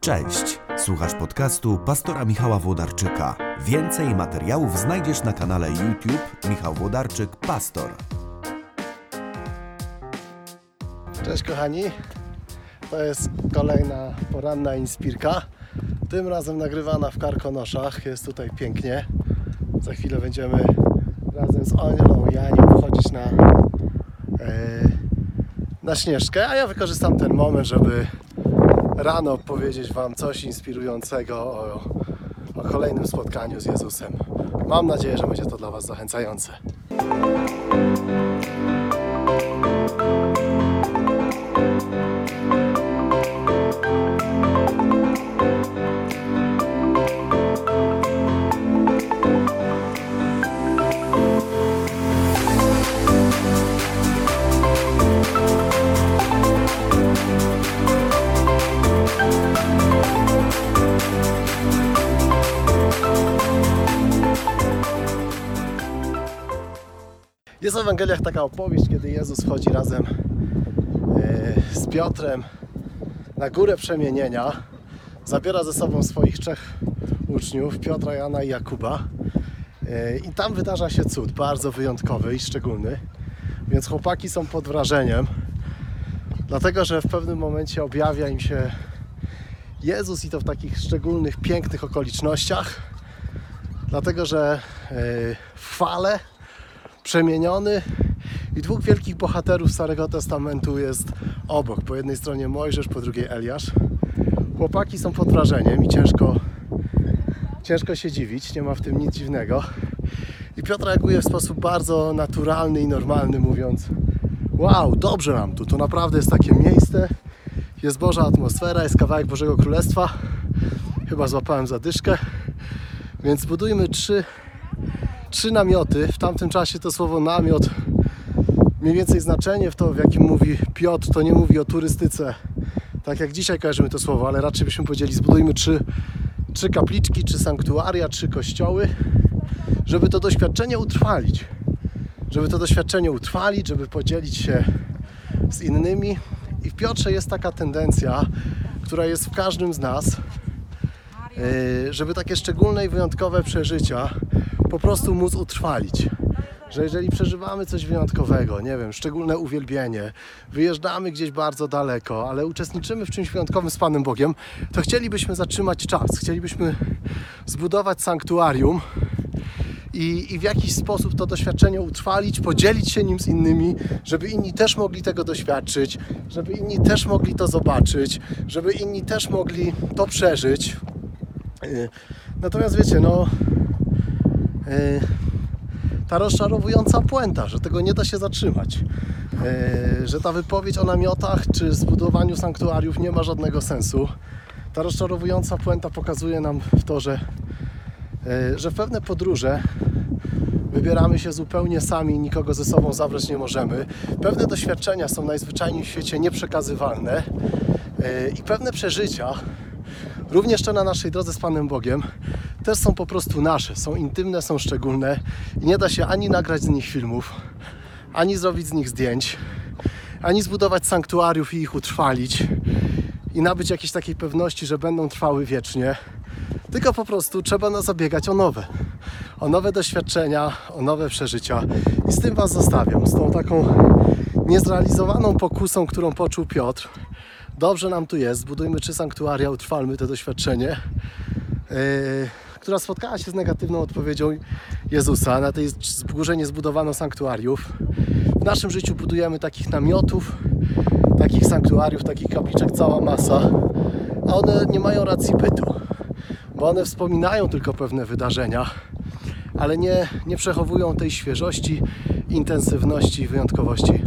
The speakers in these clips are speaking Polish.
Cześć, słuchasz podcastu pastora Michała Włodarczyka. Więcej materiałów znajdziesz na kanale YouTube Michał Włodarczyk Pastor. Cześć kochani, to jest kolejna poranna inspirka. Tym razem nagrywana w Karkonoszach, jest tutaj pięknie. Za chwilę będziemy razem z Anielą i Anią wchodzić na, e, na Śnieżkę, a ja wykorzystam ten moment, żeby rano powiedzieć Wam coś inspirującego o, o kolejnym spotkaniu z Jezusem. Mam nadzieję, że będzie to dla Was zachęcające. Jest w Ewangeliach taka opowieść, kiedy Jezus chodzi razem e, z Piotrem na górę przemienienia. Zabiera ze sobą swoich trzech uczniów, Piotra, Jana i Jakuba. E, I tam wydarza się cud, bardzo wyjątkowy i szczególny. Więc chłopaki są pod wrażeniem, dlatego że w pewnym momencie objawia im się Jezus i to w takich szczególnych, pięknych okolicznościach. Dlatego, że e, w fale przemieniony i dwóch wielkich bohaterów Starego Testamentu jest obok. Po jednej stronie Mojżesz, po drugiej Eliasz. Chłopaki są pod wrażeniem i ciężko, ciężko się dziwić, nie ma w tym nic dziwnego. I Piotr reaguje w sposób bardzo naturalny i normalny, mówiąc wow, dobrze nam tu, to naprawdę jest takie miejsce, jest Boża atmosfera, jest kawałek Bożego Królestwa. Chyba złapałem zadyszkę. Więc budujmy trzy trzy namioty. W tamtym czasie to słowo namiot mniej więcej znaczenie w to, w jakim mówi Piotr, to nie mówi o turystyce, tak jak dzisiaj kojarzymy to słowo, ale raczej byśmy powiedzieli, zbudujmy trzy, trzy kapliczki, trzy sanktuaria, trzy kościoły, żeby to doświadczenie utrwalić. Żeby to doświadczenie utrwalić, żeby podzielić się z innymi. I w Piotrze jest taka tendencja, która jest w każdym z nas, yy, żeby takie szczególne i wyjątkowe przeżycia po prostu móc utrwalić. Że jeżeli przeżywamy coś wyjątkowego, nie wiem, szczególne uwielbienie, wyjeżdżamy gdzieś bardzo daleko, ale uczestniczymy w czymś wyjątkowym z Panem Bogiem, to chcielibyśmy zatrzymać czas, chcielibyśmy zbudować sanktuarium i, i w jakiś sposób to doświadczenie utrwalić, podzielić się nim z innymi, żeby inni też mogli tego doświadczyć, żeby inni też mogli to zobaczyć, żeby inni też mogli to przeżyć. Yy, Natomiast wiecie, no ta rozczarowująca puenta, że tego nie da się zatrzymać. E, że ta wypowiedź o namiotach czy zbudowaniu sanktuariów nie ma żadnego sensu. Ta rozczarowująca puenta pokazuje nam w to, że, e, że w pewne podróże wybieramy się zupełnie sami, nikogo ze sobą zabrać nie możemy. Pewne doświadczenia są najzwyczajniej w świecie nieprzekazywalne i pewne przeżycia, również na naszej drodze z Panem Bogiem, też są po prostu nasze, są intymne, są szczególne i nie da się ani nagrać z nich filmów, ani zrobić z nich zdjęć, ani zbudować sanktuariów i ich utrwalić i nabyć jakiejś takiej pewności, że będą trwały wiecznie. Tylko po prostu trzeba zabiegać o nowe, o nowe doświadczenia, o nowe przeżycia. I z tym Was zostawiam, z tą taką niezrealizowaną pokusą, którą poczuł Piotr. Dobrze nam tu jest, zbudujmy trzy sanktuaria, utrwalmy to doświadczenie. Yy, która spotkała się z negatywną odpowiedzią Jezusa. Na tej górze nie zbudowano sanktuariów. W naszym życiu budujemy takich namiotów, takich sanktuariów, takich kapliczek cała masa, a one nie mają racji bytu, bo one wspominają tylko pewne wydarzenia, ale nie, nie przechowują tej świeżości, intensywności i wyjątkowości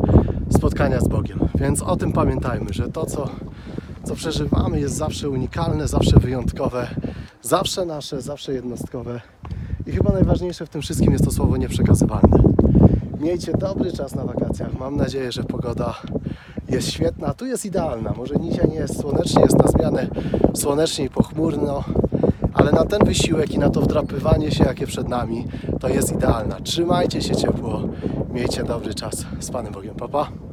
spotkania z Bogiem. Więc o tym pamiętajmy, że to, co, co przeżywamy, jest zawsze unikalne, zawsze wyjątkowe zawsze nasze, zawsze jednostkowe. I chyba najważniejsze w tym wszystkim jest to słowo nieprzekazywalne. Miejcie dobry czas na wakacjach. Mam nadzieję, że pogoda jest świetna. Tu jest idealna. Może dzisiaj nie jest słonecznie, jest na zmianę słonecznie i pochmurno, ale na ten wysiłek i na to wdrapywanie się, jakie przed nami, to jest idealna. Trzymajcie się ciepło. Miejcie dobry czas. Z Panem Bogiem. Papa. Pa.